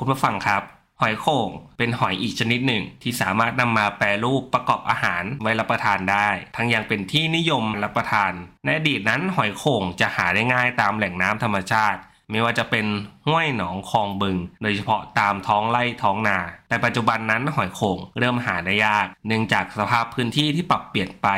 คุณผู้ฟังครับ หอยโข่งเป็นหอยอีกชนิดหนึ่ง ที่สามารถนำมาแปรรูปประกอบอาหารไว้รับประทานได้ ทั้งยังเป็นที่นิยมรับประทาน ในอดีตนั้นหอยโข่งจะหาได้ง่ายตามแหล่งน้ำธรรมชาติไม่ว่าจะเป็นห้วยหนองคลองบึง โดยเฉพาะตามท้องไร่ท้องนา แต่ปัจจุบันนั้นหอยโข่งเริ่มหาได้ยาก เนื่องจากสภาพพื้นที่ที่ปรับเปลี่ยนไป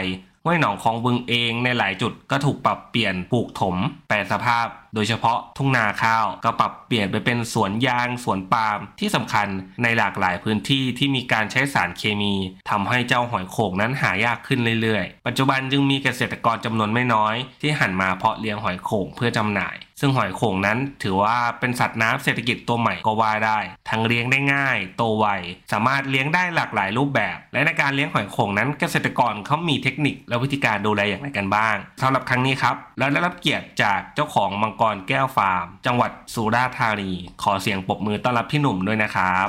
ห้วยหนองคลองบึงเองในหลายจุดก็ถูกปรับเปลี่ยนปลูกถม แปลสภาพ โดยเฉพาะทุ่งนาข้าวก็ปรับเปลี่ยนไปเป็นสวนยางสวนปาล์มที่สำคัญในหลากหลายพื้นที่ที่มีการใช้สารเคมีทำให้เจ้าหอยโข่งนั้นหายากขึ้นเรื่อยๆ ปัจจุบันจึงมีเกษตรกรจำนวนไม่น้อย ที่หันมาเพาะเลี้ยงหอยโข่งเพื่อจำหน่าย ซึ่งหอยโข่งนั้นถือว่าเป็นสัตว์น้ำเศรษฐกิจตัวใหม่ก็ว่าได้ ทั้งเลี้ยงได้ง่าย โตไว สามารถเลี้ยงได้หลากหลายรูปแบบ และในการเลี้ยงหอยโข่งนั้นเกษตรกรเขามีเทคนิคและวิธีการดูแลอย่างไรกันบ้างสำหรับครั้งนี้ครับเราได้รับเกียรติจากเจ้าของมังกรแก้วฟาร์ม จังหวัดสุราษฎร์ธานี ขอเสียงปรบมือต้อนรับพี่หนุ่มด้วยนะครับ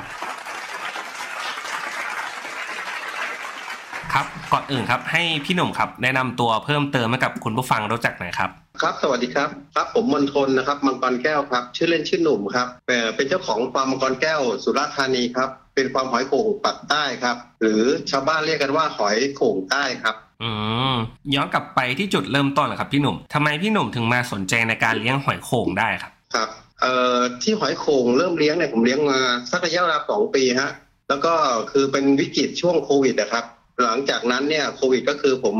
ครับก่อนอื่นครับให้พี่หนุ่มครับแนะนำตัวเพิ่มเติมให้กับคุณผู้ฟังรู้จักหน่อยครับ ครับสวัสดีครับครับ ผมมนทนนะครับมังกรแก้วครับชื่อเล่นชื่อหนุ่มครับเอ่อเป็นเจ้าของฟาร์มมังกรแก้วสุราษฎร์ธานีครับเป็นฟาร์มหอยโข่งปักใต้ครับ หรือชาวบ้านเรียกกันว่าหอยโข่งใต้ครับอืมย้อนกลับไปที่จุดเริ่มต้นเลยครับพี่หนุ่มทำไมพี่หนุ่มถึงมาสนใจในการเลี้ยงหอยโข่งได้ครับครับเอ่อที่หอยโข่งเริ่มเลี้ยงเนี่ยผมเลี้ยงมาสักระยะเวลาสองปีฮะแล้วก็คือเป็นวิกฤตช่วงโควิดนะครับ หลังจากนั้นเนี่ยโควิดก็คือผม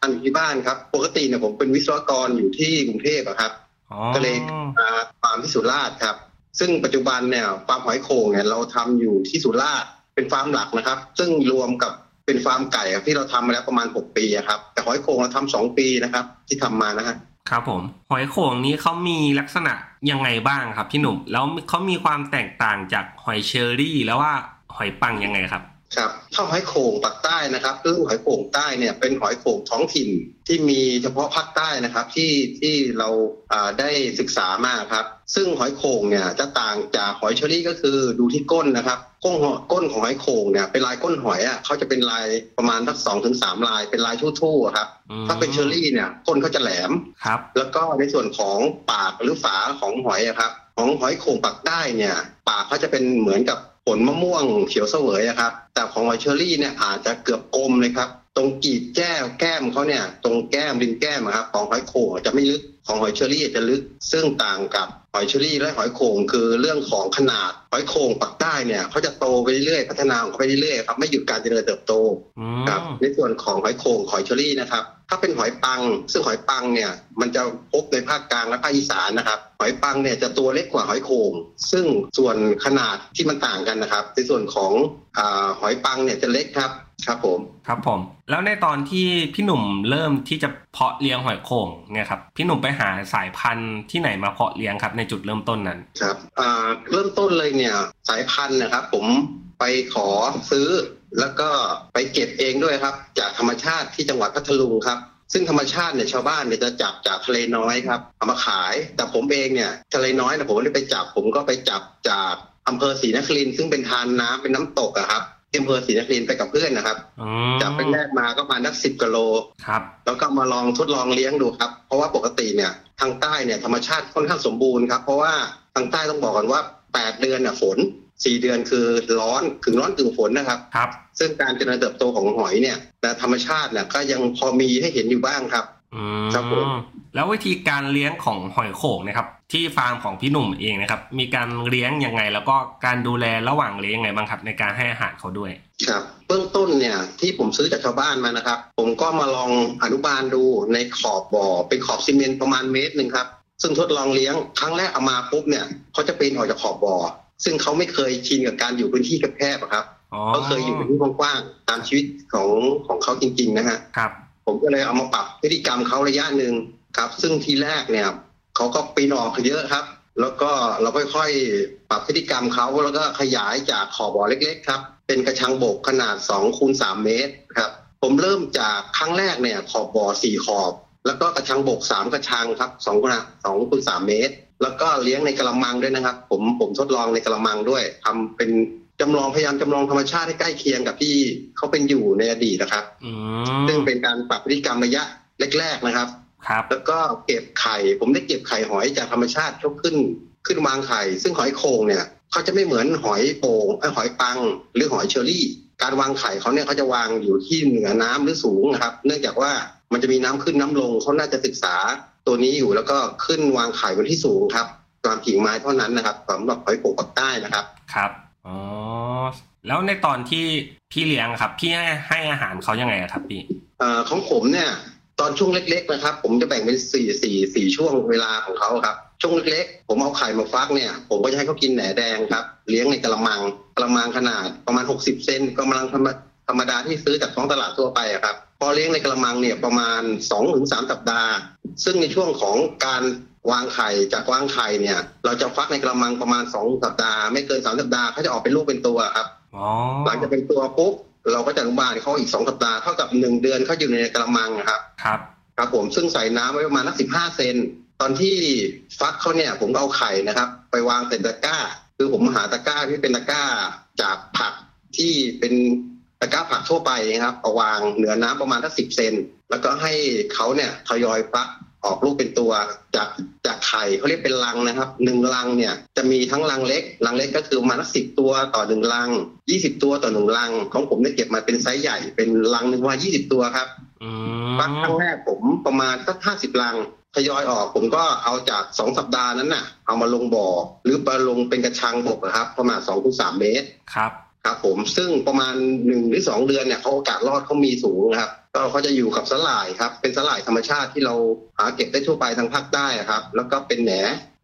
ทำอยู่ที่บ้านครับ ปกติเนี่ยผมเป็นวิศวกรอยู่ที่กรุงเทพอะครับอ๋อก็เลยมาฟาร์มที่สุราษฎร์ครับ ซึ่งปัจจุบันเนี่ยฟาร์มหอยโข่งเนี่ยเราทำอยู่ที่สุราษฎร์เป็นฟาร์มหลักนะครับ ซึ่งรวมกับเป็นฟาร์มไก่อะที่เราทำมาแล้วประมาณ 6 ปีอะครับ แต่หอยโข่งเราทำสองปีนะครับ ที่ทำมานะฮะครับผมหอยโข่งนี้เขามีลักษณะยังไงบ้างครับพี่หนุ่ม แล้วเขามีความแตกต่างจากหอยเชอรี่ แล้วว่าหอยปังยังไงครับ ครับถ้าหอยโข่งปักใต้นะครับซึ่งหอยโข่งใต้เนี่ยเป็นหอยโข่งท้องถิ่นที่มีเฉพาะภาคใต้นะครับที่ที่เราอ่าได้ศึกษามาครับ ซึ่งหอยโข่งเนี่ยจะต่างจากหอยเชอรี่ก็คือดูที่ก้นนะครับก้นหอยก้นของหอยโข่งเนี่ยเป็นลายก้นหอยอะเขาจะเป็นลายประมาณสักสองถึงสามลายเป็นลายทู่ๆอะครับอืมถ้าเป็นเชอรี่เนี่ยก้นเขาจะแหลมครับแล้วก็ในส่วนของปากหรือฝาของหอยอะครับของหอยโข่งปากใต้เนี่ย ปากเขาจะเป็นเหมือนกับ ผลมะม่วงเขียวเสวยอะครับ แต่ของไอเชอรี่เนี่ยอาจจะเกือบกลมเลยครับ ตรงกีบแก้วแก้มเขาเนี่ย ตรงแก้มริมแก้มครับของไอยโข่งจะไม่ลึก ของหอยเชอรี่จะลึกซึ่งต่างกับหอยเชอรี่และหอยโข่งคือเรื่องของขนาด หอยโข่งปากใต้เนี่ยเขาจะโตไปเรื่อยๆพัฒนาของเขาไปเรื่อยๆครับไม่หยุดการเจริญเติบโตอืครับมในส่วนของหอยโข่งหอยเชอรี่นะครับถ้าเป็นหอยปัง ซึ่งหอยปังเนี่ยมันจะพบในภาคกลางและภาคอีสานนะครับหอยปังเนี่ยจะตัวเล็กกว่าหอยโข่งซึ่งส่วนขนาดที่มันต่างกันนะครับ ในส่วนของอาหอยปังเนี่ยจะเล็กครับ ครับผมครับผม แล้วในตอนที่พี่หนุ่มเริ่มที่จะเพาะเลี้ยงหอยโข่งเนี่ยครับพี่หนุ่มไปหาสายพันธุ์ที่ไหนมาเพาะเลี้ยงครับในจุดเริ่มต้นนั้นครับอ่าเริ่มต้นเลยเนี่ยสายพันธุ์นะครับ ผมไปขอซื้อ แล้วก็ไปเก็บเองด้วยครับ จากธรรมชาติที่จังหวัดพัทลุงครับซึ่งธรรมชาติเนี่ยชาวบ้านเนี่ยจะจับจากทะเลน้อยครับเอามาขาย แต่ผมเองเนี่ยทะเลน้อยนะผมไม่ได้ไปจับผมก็ไปจับจากอำเภอศรีนครินทร์ซึ่งเป็นทานน้ำเป็นน้ำตกอะครับ ที่อำเภอศรีนครินทร์ไปกับเพื่อนนะครับอืมจับเป็นแรกมาก็ประมาณนักสิบกิโล ครับ แล้วก็มาลองทดลองเลี้ยงดูครับ เพราะว่าปกติเนี่ยทางใต้เนี่ยธรรมชาติค่อนข้างสมบูรณ์ครับ เพราะว่าทางใต้ต้องบอกกันว่า8เดือนน่ะฝน4เดือนคือร้อนถึงร้อนถึงฝนนะครับ ครับ ซึ่งการเจริญเติบโตของหอยเนี่ยแต่ธรรมชาติเนี่ยก็ยังพอมีให้เห็นอยู่บ้างครับอื ครับผมมแล้ววิธีการเลี้ยงของหอยโข่งนะครับ ที่ฟาร์มของพี่หนุ่มเองนะครับ มีการเลี้ยงยังไง แล้วก็การดูแลระหว่างเลี้ยงยังไงบ้างครับ ในการให้อาหารเขาด้วย ครับ เบื้องต้นเนี่ยที่ผมซื้อจากชาวบ้านมานะครับ ผมก็มาลองอนุบาลดูในขอบบ่อเป็นขอบซีเมนต์ประมาณเมตรหนึ่งครับ ซึ่งทดลองเลี้ยงครั้งแรกเอามาปุ๊บเนี่ยเขาจะปีนออกจากขอบบ่อ ซึ่งเขาไม่เคยชินกับการอยู่พื้นที่แคบๆอะครับอ๋อเขาเคยอยู่พื้นที่กว้างๆตามชีวิตของของเขาจริง ๆ นะฮะครับ ผมก็เลยเอามาปรับพฤติกรรมเขาระยะหนึ่งครับ ซึ่งทีแรกเนี่ยเขาก็ปีนออกเยอะครับ แล้วก็เราค่อยๆปรับพฤติกรรมเขาแล้วก็ขยายจากขอบบ่อเล็กๆครับเป็นกระชังบกขนาด2คูณ3เมตรครับผมเริ่มจากครั้งแรกเนี่ยขอบบ่อ4ขอบ แล้วก็กระชังบก 3 กระชังครับ2คูณ2คูณ3เมตร แล้วก็เลี้ยงในกระมังด้วยนะครับ ผมผมทดลองในกระมังด้วยทำเป็น จำลองพยายามจำลองธรรมชาติให้ใกล้เคียงกับที่เขาเป็นอยู่ในอดีตนะครับอืซึ่งมเป็นการปรับพฤติกรรมระยะแรก ๆนะครับ ครับ แล้วก็เก็บไข่ ผมได้เก็บไข่หอยจากธรรมชาติเขาขึ้นขึ้นวางไข่ ซึ่งหอยโข่งเนี่ยเขาจะไม่เหมือนหอยโป่งเอ้ยหอยปัง หรือหอยเชอรี่ การวางไข่เขาเนี่ยเขาจะวางอยู่ที่เหนือน้ำหรือสูงนะครับ เนื่องจากว่ามันจะมีน้ำขึ้นน้ำลงเขาน่าจะศึกษาตัวนี้อยู่แล้วก็ขึ้นวางไข่บนที่สูงครับตามกิ่งไม้เท่านั้นนะครับสำหรับหอยโข่งปากใต้นะครับ ครับ อ๋อ แล้วในตอนที่พี่เลี้ยงครับ พี่ให้ให้อาหารเขายังไงครับพี่เอ่อของผมเนี่ย ตอนช่วงเล็ก ๆ นะครับ ผมจะแบ่งเป็นสี่สี่สี่ช่วงเวลาของเขาครับ ช่วงเล็กๆ ผมเอาไข่มาฟักเนี่ย ผมก็จะให้เขากินแหนแดงครับ เลี้ยงในกระมังกระมังขนาดประมาณ60เซนกระมังธรรมธรรมดาที่ซื้อจากท้องตลาดทั่วไปครับพอเลี้ยงในกระมังเนี่ยประมาณ2-3ถึงสัปดาห์ ซึ่งในช่วงของการ วางไข่จากวางไข่เนี่ย เราจะฟักในกระมังประมาณ2สัปดาห์ไม่เกิน3สัปดาห์เขาจะออกเป็นลูกเป็นตัวครับอ๋อหลังจากเป็นตัวปุ๊บเราก็จะอนุบาลเขาอีกสองสัปดาห์เท่ากับหนึ่งเดือนเขาอยู่ในกระมังนะครับ ครับครับผมซึ่งใส่น้ำไว้ประมาณนักสิบห้าเซนตอนที่ฟักเขาเนี่ยผมก็เอาไข่นะครับ ไปวางใส่ตะกร้า คือผมหาตะกร้าที่เป็นตะกร้าจากผักที่เป็นตะกร้าผักทั่วไปนะครับเอาวางเหนือน้ำประมาณสักสิบเซนแล้วก็ให้เขาเนี่ยทยอยฟัก ออกลูกเป็นตัวจากจากไข่เขาเรียกเป็นรังนะครับหนึ่งรังเนี่ยจะมีทั้งรังเล็กรังเล็กก็คือประมาณสิบตัวต่อหนึ่งรังยี่สิบตัวต่อหนึ่งรัง ของผมเนี่ยเก็บมาเป็นไซส์ใหญ่เป็นรังหนึ่งว่ายี่สิบตัวครับอืฟักครั้มงแรกผมประมาณสักห้าสิบลังทยอยออกผมก็เอาจากสองสัปดาห์นั้นน่ะ เอามาลงบ่อ หรือมาลงเป็นกระชังบกนะครับ ประมาณสองถึงสามเมตรครับครับผมซึ่งประมาณหนึ่งหรือสองเดือนเนี่ยเขาโอกาสรอดเขามีสูงนะครับ ก็เขาจะอยู่กับสลายครับ เป็นสลายธรรมชาติที่เราหาเก็บได้ทั่วไปทางภาคใต้อะครับ แล้วก็เป็นแหน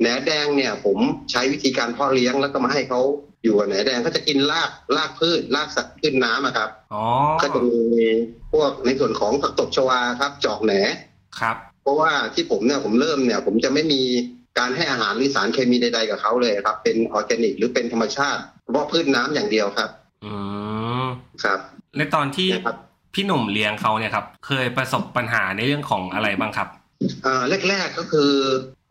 แหนแดงเนี่ยผมใช้วิธีการเพาะเลี้ยงแล้วก็มาให้เขาอยู่กับแหนแดงเขาจะกินรากรากพืชรากสัตว์ขึ้นน้ำอะครับอ๋อก็จะมีพวกในส่วนของผักตบชวาครับ จอกแหนครับ เพราะว่าที่ผมเนี่ยผมเริ่มเนี่ย ผมจะไม่มีการให้อาหารหรือสารเคมีใดๆกับเขาเลยครับ เป็นออร์แกนิกหรือเป็นธรรมชาติเฉพาะพืชน้ำอย่างเดียวครับ อืมครับ ในตอนที่นะครับ พี่หนุ่มเลี้ยงเขาเนี่ยครับเคยประสบปัญหาในเรื่องของอะไรบ้างครับอ่าแรกๆก็คือ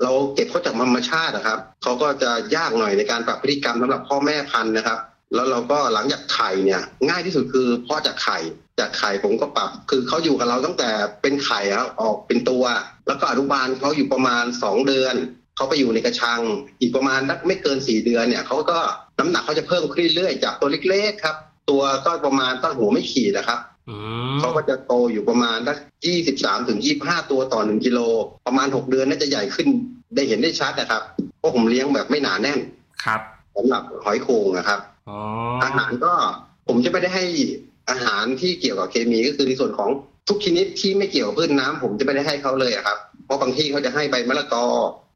เราเก็บเขาจากธรรมชาตินะครับเขาก็จะยากหน่อยในการปรับพฤติกรรมสำหรับพ่อแม่พันธุ์นะครับ แล้วเราก็หลังจากไข่เนี่ย ง่ายที่สุดคือพ่อจากไข่จากไข่ผมก็ปรับ คือเขาอยู่กับเราตั้งแต่เป็นไข่ครับออกเป็นตัว แล้วก็อนุบาลเขาอยู่ประมาณสองเดือนเขาไปอยู่ในกระชัง อีกประมาณนักไม่เกินสี่เดือนเนี่ยเขาก็น้ำหนักเขาจะเพิ่มขึ้นเรื่อยๆจากตัวเล็กๆครับ ตัวก็ประมาณตั้งหัวไม่ขีดนะครับ เขาก็จะโตอยู่ประมาณสักยี่สิบสามถึงยี่ห้าตัวต่อหนึ่งกิโล ประมาณหกเดือนน่าจะใหญ่ขึ้นได้เห็นได้ชัดนะครับ เพราะผมเลี้ยงแบบไม่หนาแน่นครับสำหรับหอยโข่งนะครับอ๋ออาหารก็ผมจะไม่ได้ให้อาหารที่เกี่ยวกับเคมีก็คือในส่วนของทุกชนิดที่ไม่เกี่ยวกับพืชน้ำผมจะไม่ได้ให้เขาเลยอะครับ เพราะบางที่เขาจะให้ใบมะละกอ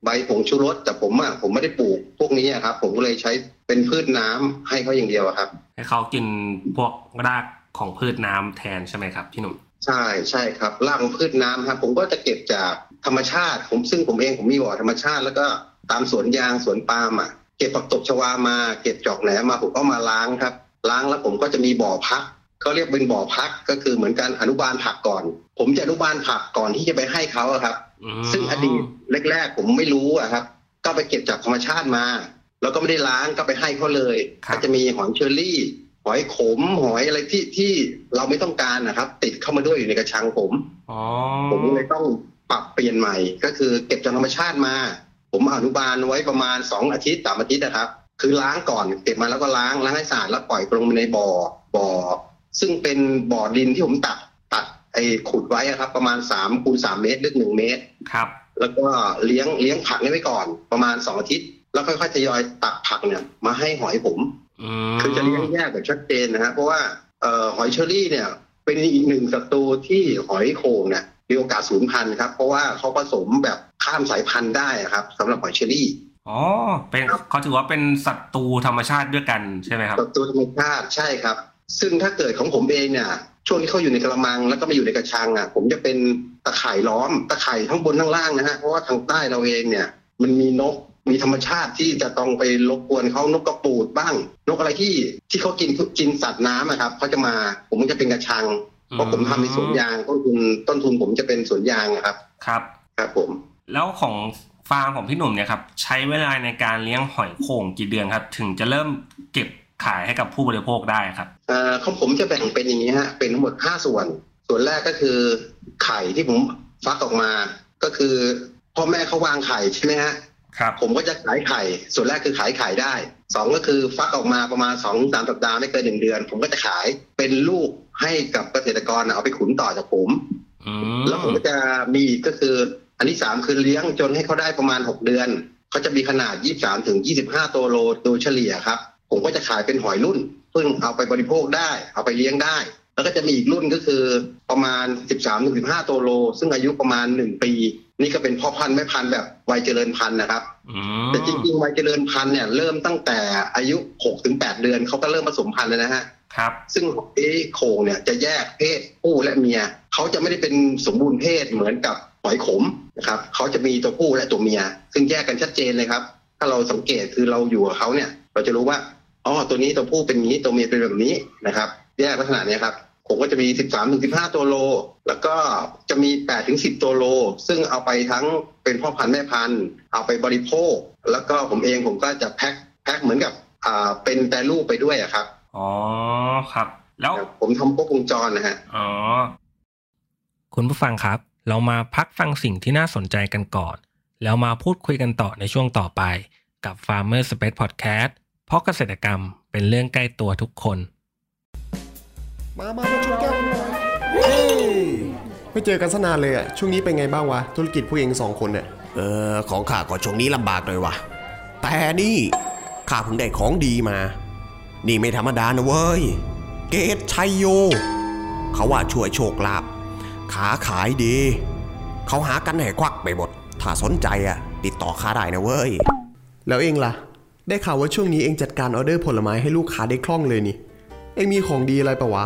ใบผงชูรสแต่ผมอะผมไม่ได้ปลูกพวกนี้อะครับ ผมก็เลยใช้เป็นพืชน้ำให้เขาอย่างเดียวอะครับ ให้เขากินพวกราก ของพืชน้ำแทนใช่ไหมครับพี่หนุ่มใช่ใช่ครับรากของพืชน้ำครับผมก็จะเก็บจากธรรมชาติ ผมซึ่งผมเองผมมีบ่อธรรมชาติ แล้วก็ตามสวนยางสวนปาล์มอะเก็บผักตบชวามาเก็บจอกแหนมาผมก็มาล้างครับ ล้างแล้วผมก็จะมีบ่อพักเขาเรียกเป็นบ่อพักก็คือเหมือนการอนุบาลผักก่อน ผมจะอนุบาลผักก่อนที่จะไปให้เขาอะครับอืมซึ่งอดีตแรกๆผมไม่รู้อะครับ ก็ไปเก็บจากธรรมชาติมา แล้วก็ไม่ได้ล้างก็ไปให้เขาเลยครับก็จะมีหอยเชอรี่ หอยขมหอยอะไรที่ที่เราไม่ต้องการนะครับ ติดเข้ามาด้วยอยู่ในกระชังผมอ๋อผมก็เลยต้องปรับเปลี่ยนใหม่ ก็คือเก็บจากธรรมชาติมา ผมอนุบาลไว้ประมาณสองอาทิตย์สามอาทิตย์นะครับ คือล้างก่อนเก็บมาแล้วก็ล้างล้างให้สะอาดแล้วปล่อยลงไปในบ่อบ่อ ซึ่งเป็นบ่อดินที่ผมตัดตัดไอ้ขุดไว้อะครับ ประมาณสามคูณสามเมตรลึกหนึ่งเมตรครับ แล้วก็เลี้ยงเลี้ยงผักนี่ไว้ก่อน ประมาณสองอาทิตย์ แล้วค่อยๆทยอยตักผักเนี่ย มาให้หอยผมอืม คือจะเลี้ยงแยกแบบชัดเจนนะฮะเพราะว่าเอ่อหอยเชอรี่เนี่ยเป็นอีกหนึ่งศัตรูที่หอยโข่งเนี่ยมีโอกาสสูญพันธุ์ครับ เพราะว่าเขาผสมแบบข้ามสายพันธุ์ได้อะครับสำหรับหอยเชอรี่อ๋อเป็นเขาถือว่าเป็นศัตรูธรรมชาติด้วยกันใช่ไหมครับศัตรูธรรมชาติใช่ครับ ซึ่งถ้าเกิดของผมเองเนี่ยช่วงที่เขาอยู่ในกระมังแล้วก็มาอยู่ในกระชังอะ ผมจะเป็นตะข่ายล้อมตะข่ายทั้งบนทั้งล่างนะฮะเพราะว่าทางใต้เราเองเนี่ย มันมีนก มีธรรมชาติที่จะต้องไปรบกวนเขานกกระปูดบ้าง นกอะไรที่ที่เขากินกินสัตว์น้ำอะครับเขาจะมาผมก็จะเป็นกระชังเพราะผมทำในสวนยางต้นทุนต้นทุนผมจะเป็นสวนยางอะครับ ครับ ครับผม แล้วของฟาร์มของพี่หนุ่มเนี่ยครับใช้เวลาในการเลี้ยงหอยโข่งกี่เดือนครับ ถึงจะเริ่มเก็บขายให้กับผู้บริโภคได้ครับเอ่อของผมจะแบ่งเป็นอย่างนี้ฮะเป็นทั้งหมด5ส่วน ส่วนแรกก็คือไข่ที่ผมฟักออกมา ก็คือพ่อแม่เขาวางไข่ใช่ไหมฮะครับ ผมก็จะขายไข่ส่วนแรกคือขายไข่ได้สองก็คือฟักออกมาประมาณสองสามสัปดาห์ไม่เกินหนึ่งเดือน ผมก็จะขายเป็นลูกให้กับเกษตรกรเอาไปขุนต่อจากผมอืแล้วผมก็จะมีอีกก็คือ อันที่สามคือเลี้ยงจนให้เขาได้ประมาณหกเดือนเขาจะมีขนาดยี่สามถึงยี่สิบห้าตัวโลโดยเฉลี่ยครับ ผมก็จะขายเป็นหอยรุ่นเพิ่งเอาไปบริโภคได้ เอาไปเลี้ยงได้ แล้วก็จะมีอีกรุ่นก็คือประมาณ13ถึง15ตัวโล ซึ่งอายุประมาณ1ปี นี่ก็เป็นพ่อพันธุ์แม่พันธุ์แบบวัยเจริญพันธุ์นะครับอืมแต่จริงๆวัยเจริญพันธุ์เนี่ยเริ่มตั้งแต่อายุ6ถึง8เดือนเขาก็เริ่มผสมพันธุ์แล้วนะฮะครับ ซึ่งหอยโข่งเนี่ยจะแยกเพศผู้และเมียเขาจะไม่ได้เป็นสมบูรณ์เพศเหมือนกับหอยขมนะครับเขาจะมีตัวผู้และตัวเมีย ซึ่งแยกกันชัดเจนเลยครับ ถ้าเราสังเกตคือเราอยู่กับเขาเนี่ย เราจะรู้ว่าอ๋อตัวนี้ตัวผู้เป็นอย่างนี้ตัวเมียเป็นแบบนี้นะครับ แยกลักษณะเนี้ยครับ ผมก็จะมี 13ถึง15 ตัวโล แล้วก็จะมี8ถึง10 ตัวโล ซึ่งเอาไปทั้งเป็นพ่อพันธุ์แม่พันธุ์ เอาไปบริโภค แล้วก็ผมเองผมก็จะแพ็คแพ็คเหมือนกับอ่าเป็นแปรรูปไปด้วยอะครับ อ๋อครับ แล้วผมทำครบวงจรนะฮะ อ๋อ คุณผู้ฟังครับ เรามาพักฟังสิ่งที่น่าสนใจกันก่อน แล้วมาพูดคุยกันต่อในช่วงต่อไป กับ Farmer Space Podcast เพราะเกษตรกรรมเป็นเรื่องใกล้ตัวทุกคน มามามาชนแก้วกันหน่อยเฮ้ยไม่เจอกันสนานเลยอะช่วงนี้เป็นไงบ้างวะ ธุรกิจผู้เองสองคนเนี่ยเออ ของข้าก็ช่วงนี้ลำบากเลยว่ะแต่นี่ข้าเพิ่งได้ของดีมา นี่ไม่ธรรมดานะเว้ย เกตชัยโย เขาว่าช่วยโชคลาภขาขายดี เขาหากันให้ควั่กไปหมด ถ้าสนใจอะติดต่อข้าได้นะเว้ย แล้วเอ็งล่ะ ได้ข่าวว่าช่วงนี้เอ็งจัดการออเดอร์ผลไม้ให้ลูกค้าได้คล่องเลยนี่ เอ็งมีของดีอะไรปะวะ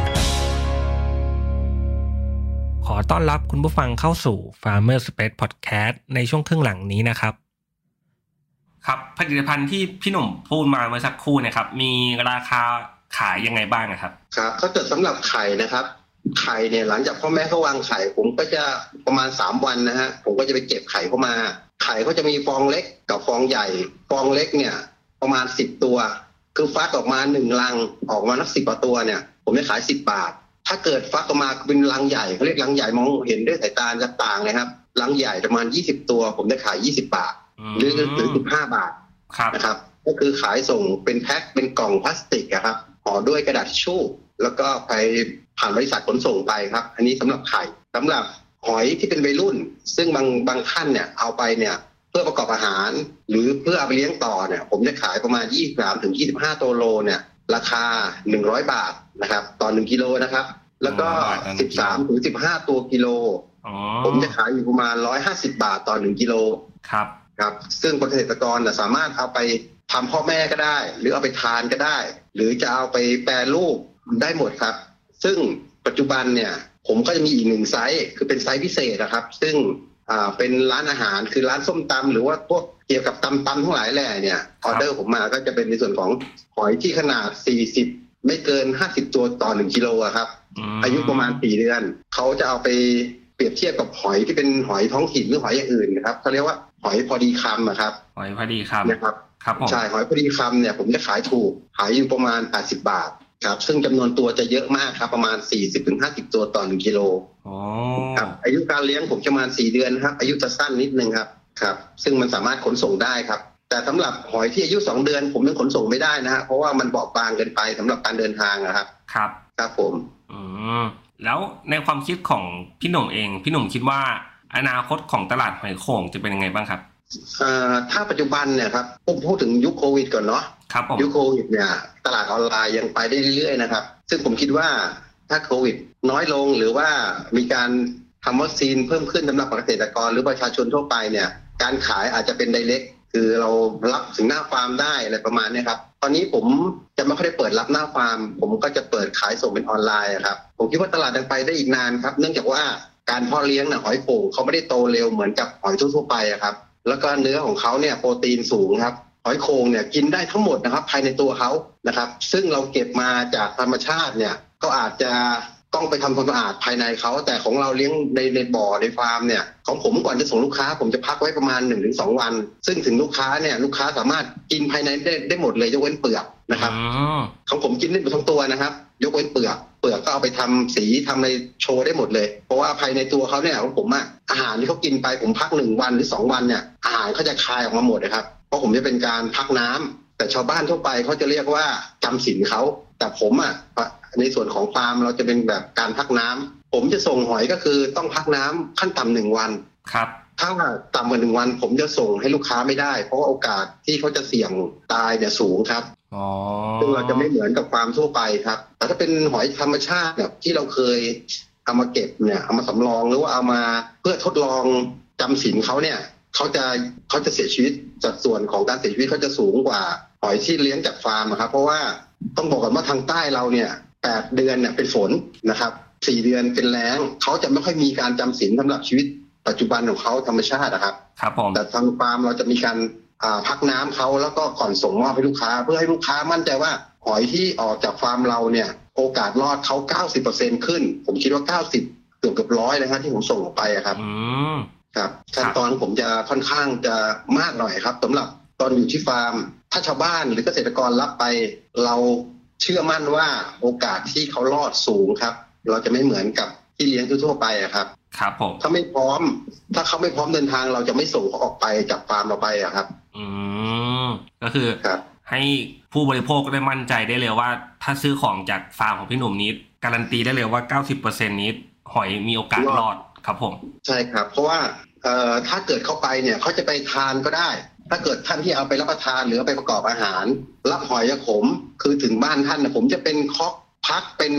ขอต้อนรับคุณผู้ฟังเข้าสู่ Farmer Space Podcast ในช่วงครึ่งหลังนี้นะครับ ครับผลิตภัณฑ์ที่พี่หนุ่มพูดมาเมื่อสักครู่เนะครับ มีราคาขายยังไงบ้างนะครับ ครับถ้าเกิดสำหรับไข่นะครับ ไข่เนี่ยหลังจากพ่อแม่เขาวางไข่ ผมก็จะประมาณสามวันนะฮะผมก็จะไปเก็บไข่เข้ามา ไข่เขาจะมีฟองเล็กกับฟองใหญ่ ฟองเล็กเนี่ย ประมาณสิบตัว คือฟักออกมาหนึ่งลังออกมานักสิบกว่าตัวเนี่ย ผมจะขายสิบบาท ถ้าเกิดฟักออกมาเป็นลังใหญ่เขาเรียกลังใหญ่มองเห็นด้วยสายตาจะต่างเลยครับลังใหญ่ประมาณยี่สิบตัว ผมจะขายยี่สิบาท หรือหรือสิบห้าบาทครับนะครับ ก็คือขายส่งเป็นแพ็คเป็นกล่องพลาสติกอะครับห่อด้วยกระดาษทิชชู่แล้วก็ไปผ่านบริษัทขนส่งไปครับ อันนี้สำหรับไข่สำหรับหอยที่เป็นวัยรุ่น ซึ่งบางบางท่านเนี่ยเอาไปเนี่ยเพื่อประกอบอาหาร หรือเพื่อเอาไปเลี้ยงต่อเนี่ยผมจะขายประมาณ 23ถึง25 ตัวโลเนี่ยราคา 100 บาทนะครับต่อ1กิโลนะครับ แล้วก็13ถึง15ตัวกิโลอ๋อผมจะขายอยู่ประมาณ150บาทต่อ1กิโลครับครับ ซึ่งเกษตรกรน่ะสามารถเอาไปทำพ่อแม่ก็ได้ หรือเอาไปทานก็ได้ หรือจะเอาไปแปรรูปได้หมดครับ ซึ่งปัจจุบันเนี่ย ผมก็จะมีอีกหนึ่งไซส์คือเป็นไซส์พิเศษนะครับ ซึ่งอ่าเป็นร้านอาหารคือร้านส้มตำหรือว่าพวกเกี่ยวกับตำตำทั้งหลายแหล่เนี่ยออเดอร์ผมมาก็จะเป็นในส่วนของหอยที่ขนาด 40 ไม่เกิน50ตัวต่อ1กิโลอะครับมอายุประมาณ4เดือน เขาจะเอาไปเปรียบเทียบกับหอยที่เป็นหอยท้องถิ่นหรือหอยอย่างอื่นนะครับเขาเรียกว่าหอยพอดีคำอะครับ หอยพอดีครับนะครับครับผมใช่หอยพอดีคำเนี่ยผมจะขายถูกขายอยู่ประมาณ80บาทครับ ซึ่งจำนวนตัวจะเยอะมากครับ ประมาณ40-50ตัวต่อ1กิโลอ๋อครับอายุการเลี้ยงผมจะประมาณ4เดือนครับ อายุจะสั้นนิดนึงครับครับ ซึ่งมันสามารถขนส่งได้ครับ แต่สำหรับหอยที่อายุ2เดือน ผมยังขนส่งไม่ได้นะฮะเพราะว่ามันเบาบางเกินไปสำหรับการเดินทางนะครับ ครับ ครับผม อืมแล้วในความคิดของพี่หนุ่มเอง พี่หนุ่มคิดว่า อนาคตของตลาดหอยโข่งจะเป็นยังไงบ้างครับเอ่อถ้าปัจจุบันเนี่ยครับผมพูดถึงยุคโควิดก่อนเนาะครับผมยุคโควิดเนี่ยตลาดออนไลน์ยังไปได้เรื่อยๆนะครับ ซึ่งผมคิดว่าถ้าโควิด น้อยลงหรือว่ามีการทำวัคซีนเพิ่มขึ้นสำหรับเกษตรกรหรือประชาชนทั่วไปเนี่ย การขายอาจจะเป็นไดเ c ก คือเรารับถึงหน้าฟาร์มได้อะไรประมาณเนี้ยครับ ตอนนี้ผมจะไม่ค่อยได้เปิดรับหน้าฟาร์ม ผมก็จะเปิดขายส่งเป็นออนไลน์ครับ ผมคิดว่าตลาดยังไปได้อีกนานครับ เนื่องจากว่าการเพาะเลี้ยงน่ะหอยโข่งเขาไม่ได้โตเร็วเหมือนกับหอยทั่วไปอะครับ แล้วก็เนื้อของเขาเนี่ยโปรตีนสูงครับหอยโข่งเนี่ยกินได้ทั้งหมดนะครับ ภายในตัวเขานะครับ ซึ่งเราเก็บมาจากธรรมชาติเนี่ยก็อาจจะ ต้องไปทำความสะอาดภายในเขาแต่ของเราเลี้ยงในในบ่อในฟาร์มเนี่ยของผมก่อนจะส่งลูกค้า ผมจะพักไว้ประมาณ1นถึงสวัน ซึ่งถึงลูกค้าเนี่ยลูกค้าสามารถกินภายในได้ได้หมดเลยยกเว้นเปลือกนะครับอืมของผมกินได้หมดทั้งตัวนะครับ ยกเว้นเปลือกเปลือกก็เอาไปทำสีทำอะไรโชว์ได้หมดเลย เพราะว่าภายในตัวเขาเนี่ยของผมอะอาหารที่เขากินไปผมพักหนึ่งวันหรือสองวันเนี่ยอาหารเขาจะคายออกมาหมดนะครับ เพราะผมจะเป็นการพักน้ำแต่ชาวบ้านทั่วไปเขาจะเรียกว่าจำศีลเขาแต่ผมอะ ในส่วนของฟาร์มเราจะเป็นแบบการพักน้ำผมจะส่งหอยก็คือต้องพักน้ำขั้นต่ำหนึ่งวันครับถ้าต่ำกว่าหนึ่งวัน ผมจะส่งให้ลูกค้าไม่ได้ เพราะว่าโอกาสที่เขาจะเสี่ยงตายเนี่ยสูงครับอ๋อซึ่งเราจะไม่เหมือนกับฟาร์มทั่วไปครับ แต่ถ้าเป็นหอยธรรมชาติเนี่ยที่เราเคยเอามาเก็บเนี่ยเอามาสำรองหรือว่าเอามาเพื่อทดลองจำศีลเขาเนี่ยเขาจะเขาจะเสียชีวิตสัดส่วนของการเสียชีวิตเขาจะสูงกว่าหอยที่เลี้ยงจากฟาร์มอะครับ เพราะว่าต้องบอกก่อนว่าทางใต้เราเนี่ย แปดเดือนเนี่ยเป็นฝนนะครับสี่เดือนเป็นแล้งเขาจะไม่ค่อยมีการจำศีลสำหรับชีวิตปัจจุบันของเขาธรรมชาตินะครับ ครับผมแต่ทางฟาร์มเราจะมีการอ่าพักน้ำเขาแล้วก็ก่อนส่งมอบให้ลูกค้า เพื่อให้ลูกค้ามั่นใจว่าหอยที่ออกจากฟาร์มเราเนี่ย โอกาสรอดเขา90%ขึ้น ผมคิดว่า90เกือบเกือบร้อยเลยครับที่ผมส่งออกไปอะครับอืมครับขั้นตอนผมจะค่อนข้างจะมากหน่อยครับสำหรับตอนอยู่ที่ฟาร์ม ถ้าชาวบ้านหรือเกษตรกรรับไป เรา เชื่อมั่นว่าโอกาสที่เขารอดสูงครับ เราจะไม่เหมือนกับที่เลี้ยงทั่วๆไปอะครับ ครับผมถ้าไม่พร้อม ถ้าเขาไม่พร้อมเดินทางเราจะไม่ส่งเขาออกไปจากฟาร์มเราไปอะครับ อืมก็คือครับให้ผู้บริโภคได้มั่นใจได้เลยว่า ถ้าซื้อของจากฟาร์มของพี่หนุ่มนี้การันตีได้เลยว่า 90%นี้หอยมีโอกาสรอดครับผม ใช่ครับ เพราะว่าเอ่อถ้าเกิดเข้าไปเนี่ยเขาจะไปทานก็ได้ ถ้าเกิดท่านที่เอาไปรับประทานหรือเอาไปประกอบอาหาร รับหอยยะขม คือถึงบ้านท่านนะผมจะเป็นคอกพักเป็น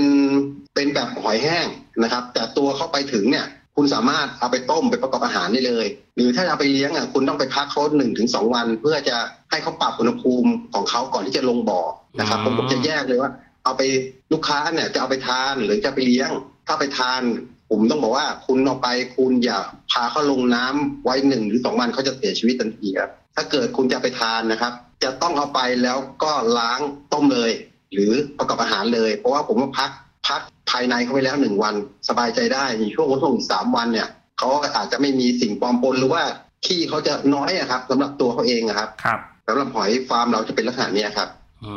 เป็นแบบหอยแห้งนะครับ แต่ตัวเข้าไปถึงเนี่ย คุณสามารถเอาไปต้มไปประกอบอาหารได้เลย หรือถ้าเอาไปเลี้ยงอะคุณต้องไปพักเขาหนึ่งถึงสองวัน เพื่อจะให้เขาปรับอุณหภูมิของเขาก่อนที่จะลงบ่อนะครับผมผมจะแยกเลยว่า เอาไปลูกค้าเนี่ยจะเอาไปทานหรือจะไปเลี้ยง ถ้าไปทาน ผมต้องบอกว่าคุณเอาไปคุณอย่าพาเขาลงน้ำไว้หนึ่งหรือสองวันเขาจะเสียชีวิตทันทีครับ ถ้าเกิดคุณจะไปทานนะครับ จะต้องเอาไปแล้วก็ล้างต้มเลย หรือประกอบอาหารเลย เพราะว่าผมว่าพักพักภายในเขาไปแล้วหนึ่งวัน สบายใจได้ในช่วงวันช่วงอีกสามวันเนี่ยเขาอาจจะไม่มีสิ่งปลอมปนหรือว่าขี้เขาจะน้อยอะครับสำหรับตัวเขาเองอะครับครับสำหรับหอยฟาร์มเราจะเป็นลักษณะเนี้ยครับ อื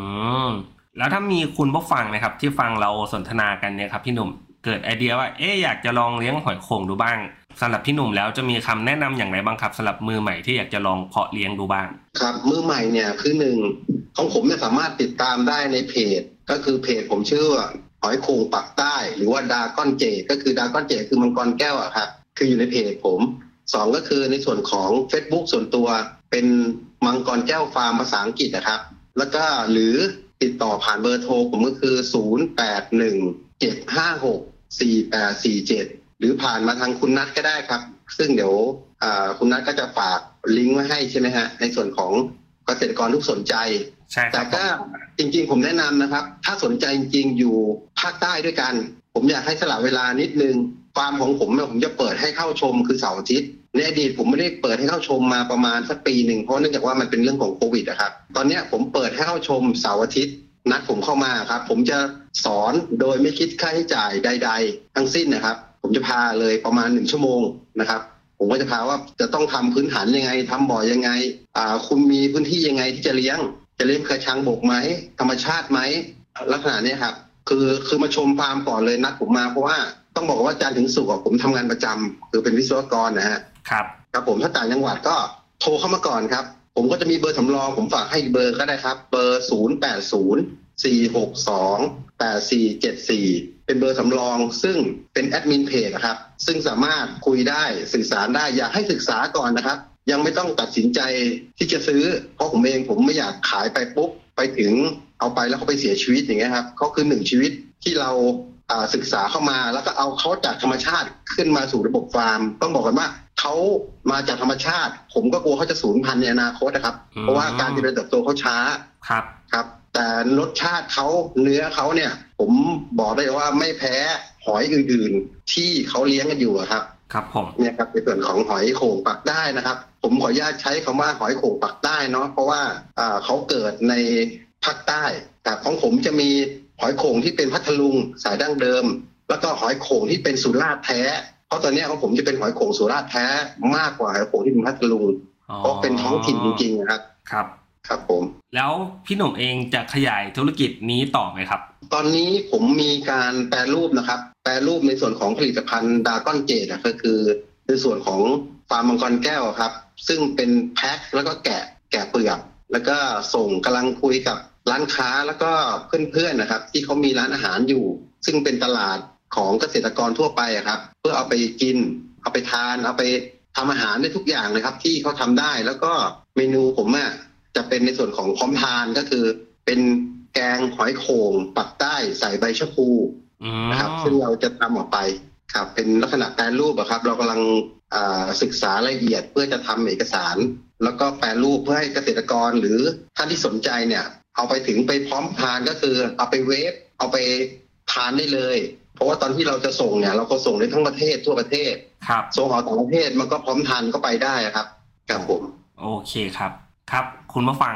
มแล้วถ้ามีคุณผู้ฟังนะครับ ที่ฟังเราสนทนากันเนี่ยครับ พี่หนุ่มเกิดไอเดียว่า เอ๊ะอยากจะลองเลี้ยงหอยโข่งดูบ้าง สำหรับพี่หนุ่มแล้วจะมีคำแนะนำอย่างไรบ้างครับสำหรับมือใหม่ที่อยากจะลองเพาะเลี้ยงดูบ้างครับ มือใหม่เนี่ยคือหนึ่งของผมเนี่ยสามารถติดตามได้ในเพจ ก็คือเพจผมชื่อหอยโขงปักใต้ หรือว่าดาก้อนเจ ก็คือดาก้อนเจ คือมังกรแก้วอะครับคืออยู่ในเพจผมสองก็คือในส่วนของ Facebook ส่วนตัวเป็นมังกรแก้วฟาร์มภาษาอังกฤษนะครับ แล้วก็หรือติดต่อผ่านเบอร์โทรผมก็คือ 0 8 1 7 5 6 4 8 4 7 หรือผ่านมาทางคุณนัทก็ได้ครับ ซึ่งเดี๋ยวอ่าคุณนัทก็จะฝากลิงก์ไว้ให้ใช่ไหมฮะในส่วนของเกษตรกรทุกสนใจใช่คแต่รับก็จริงๆ ผมแนะนำนะครับ ถ้าสนใจจริงๆอยู่ภาคใต้ด้วยกัน ผมอยากให้สละเวลานิดนึงฟาร์มของผมเนี่ยผมจะเปิดให้เข้าชมคือเสาร์อาทิตย์ในอดีตผมไม่ได้เปิดให้เข้าชมมาประมาณสักปีหนึ่งเพราะเนื่องจากว่ามันเป็นเรื่องของโควิดนะครับ ตอนเนี้ยผมเปิดให้เข้าชมเสาร์อาทิตย์นัดผมเข้ามาครับ ผมจะสอนโดยไม่คิดค่าใช้จ่ายใด ๆ ทั้งสิ้นนะครับ ผมจะพาเลยประมาณหนึ่งชั่วโมงนะครับ ผมก็จะพาว่าจะต้องทำพื้นฐานยังไงทำบ่อยังไง อ่า คุณมีพื้นที่ยังไงที่จะเลี้ยง จะเลี้ยงกระชังบกไหมธรรมชาติไหมลักษณะเนี้ยครับคือคือมาชมฟาร์มก่อนเลยนัดผมมาเพราะว่าต้องบอกว่าจันทร์ถึงศุกร์อะผมทำงานประจำคือเป็นวิศวกรนะฮะครับครับผมถ้าต่างจังหวัดก็โทรเข้ามาก่อนครับ ผมก็จะมีเบอร์สำรอง ผมฝากให้เบอร์ก็ได้ครับ เบอร์0 8 0 4 6 2 8 4 7 4 เป็นเบอร์สำรองซึ่งเป็นแอดมินเพจนะครับ ซึ่งสามารถคุยได้สื่อสารได้ อยากให้ศึกษาก่อนนะครับ ยังไม่ต้องตัดสินใจที่จะซื้อ เพราะผมเองผมไม่อยากขายไปปุ๊บ ไปถึงเอาไปแล้วเขาไปเสียชีวิตอย่างเงี้ยครับเขาคือหนึ่งชีวิตที่เราอ่าศึกษาเข้ามาแล้วก็เอาเขาจากธรรมชาติขึ้นมาสู่ระบบฟาร์ม ต้องบอกกันว่าเขามาจากธรรมชาติ ผมก็กลัวเขาจะสูญพันธุ์ในอนาคตนะครับอืมเพราะว่าการเจริญเติบโตเขาช้าครับครับ แต่รสชาติเขาเนื้อเขาเนี่ย ผมบอกได้เลยว่าไม่แพ้หอยอื่นๆ ที่เขาเลี้ยงกันอยู่อะครับ ครับผมเนี่ยครับในส่วนของหอยโข่งปักได้นะครับ ผมขออนุญาตใช้คำว่าหอยโข่งปักได้เนาะเพราะว่าอ่าเขาเกิดในภาคใต้ แต่ของผมจะมีหอยโข่งที่เป็นพัทลุงสายดั้งเดิม แล้วก็หอยโข่งที่เป็นสุราษฎร์แท้ เพราะตอนเนี้ยของผมจะเป็นหอยโข่งสุราษฎร์แท้มากกว่าหอยโข่งที่เป็นพัทลุงเพราะเป็นท้องถิ่นจริงๆนะครับครับ ครับผม แล้วพี่หนุ่มเองจะขยายธุรกิจนี้ต่อไหมครับ ตอนนี้ผมมีการแปรรูปนะครับ แปรรูปในส่วนของผลิตภัณฑ์ดากอนเจดก็คือในส่วนของฟาร์มมังกรแก้วครับ ซึ่งเป็นแพ็คแล้วก็แกะแกะเปลือกแล้วก็ส่งกำลังคุยกับร้านค้าแล้วก็เพื่อนๆนะครับ ที่เขามีร้านอาหารอยู่ ซึ่งเป็นตลาดของเกษตรกรทั่วไปอะครับ เพื่อเอาไปกิน เอาไปทาน เอาไปทำอาหารได้ทุกอย่างเลยครับ ที่เขาทำได้แล้วก็เมนูผมอะ จะเป็นในส่วนของพร้อมทานก็คือ เป็นแกงหอยโข่งปักใต้ใส่ใบชะพูอืมนะครับ ซึ่งเราจะทำออกไปครับ เป็นลักษณะแปรรูปอะครับ เรากำลังอ่าศึกษารายละเอียดเพื่อจะทำเอกสาร แล้วก็แปรรูปเพื่อให้เกษตรกรหรือท่านที่สนใจเนี่ย เอาไปถึงไปพร้อมทานก็คือเอาไปเวฟเอาไปทานได้เลย เพราะว่าตอนที่เราจะส่งเนี่ย เราก็ส่งได้ทั้งประเทศทั่วประเทศครับส่งออกต่างประเทศมันก็พร้อมทานก็ไปได้อะครับครับผม โอเคครับ ครับคุณผู้ฟัง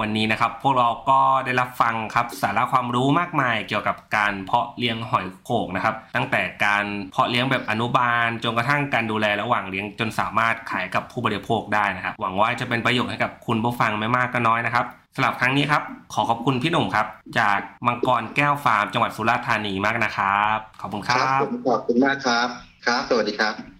วันนี้นะครับ พวกเราก็ได้รับฟังครับสาระความรู้มากมายเกี่ยวกับการเพาะเลี้ยงหอยโขงนะครับ ตั้งแต่การเพาะเลี้ยงแบบอนุบาลจนกระทั่งการดูแลระหว่างเลี้ยงจนสามารถขายกับผู้บริโภคได้นะครับ หวังว่าจะเป็นประโยชน์ให้กับคุณผู้ฟังไม่มากก็น้อยนะครับสำหรับครั้งนี้ครับ ขอขอบคุณพี่หนุ่มครับ จากมังกรแก้วฟาร์มจังหวัดสุราษฎร์ธานีมากนะครับ ขอบคุณครับขอบคุณมากครับครับ สวัสดีครับ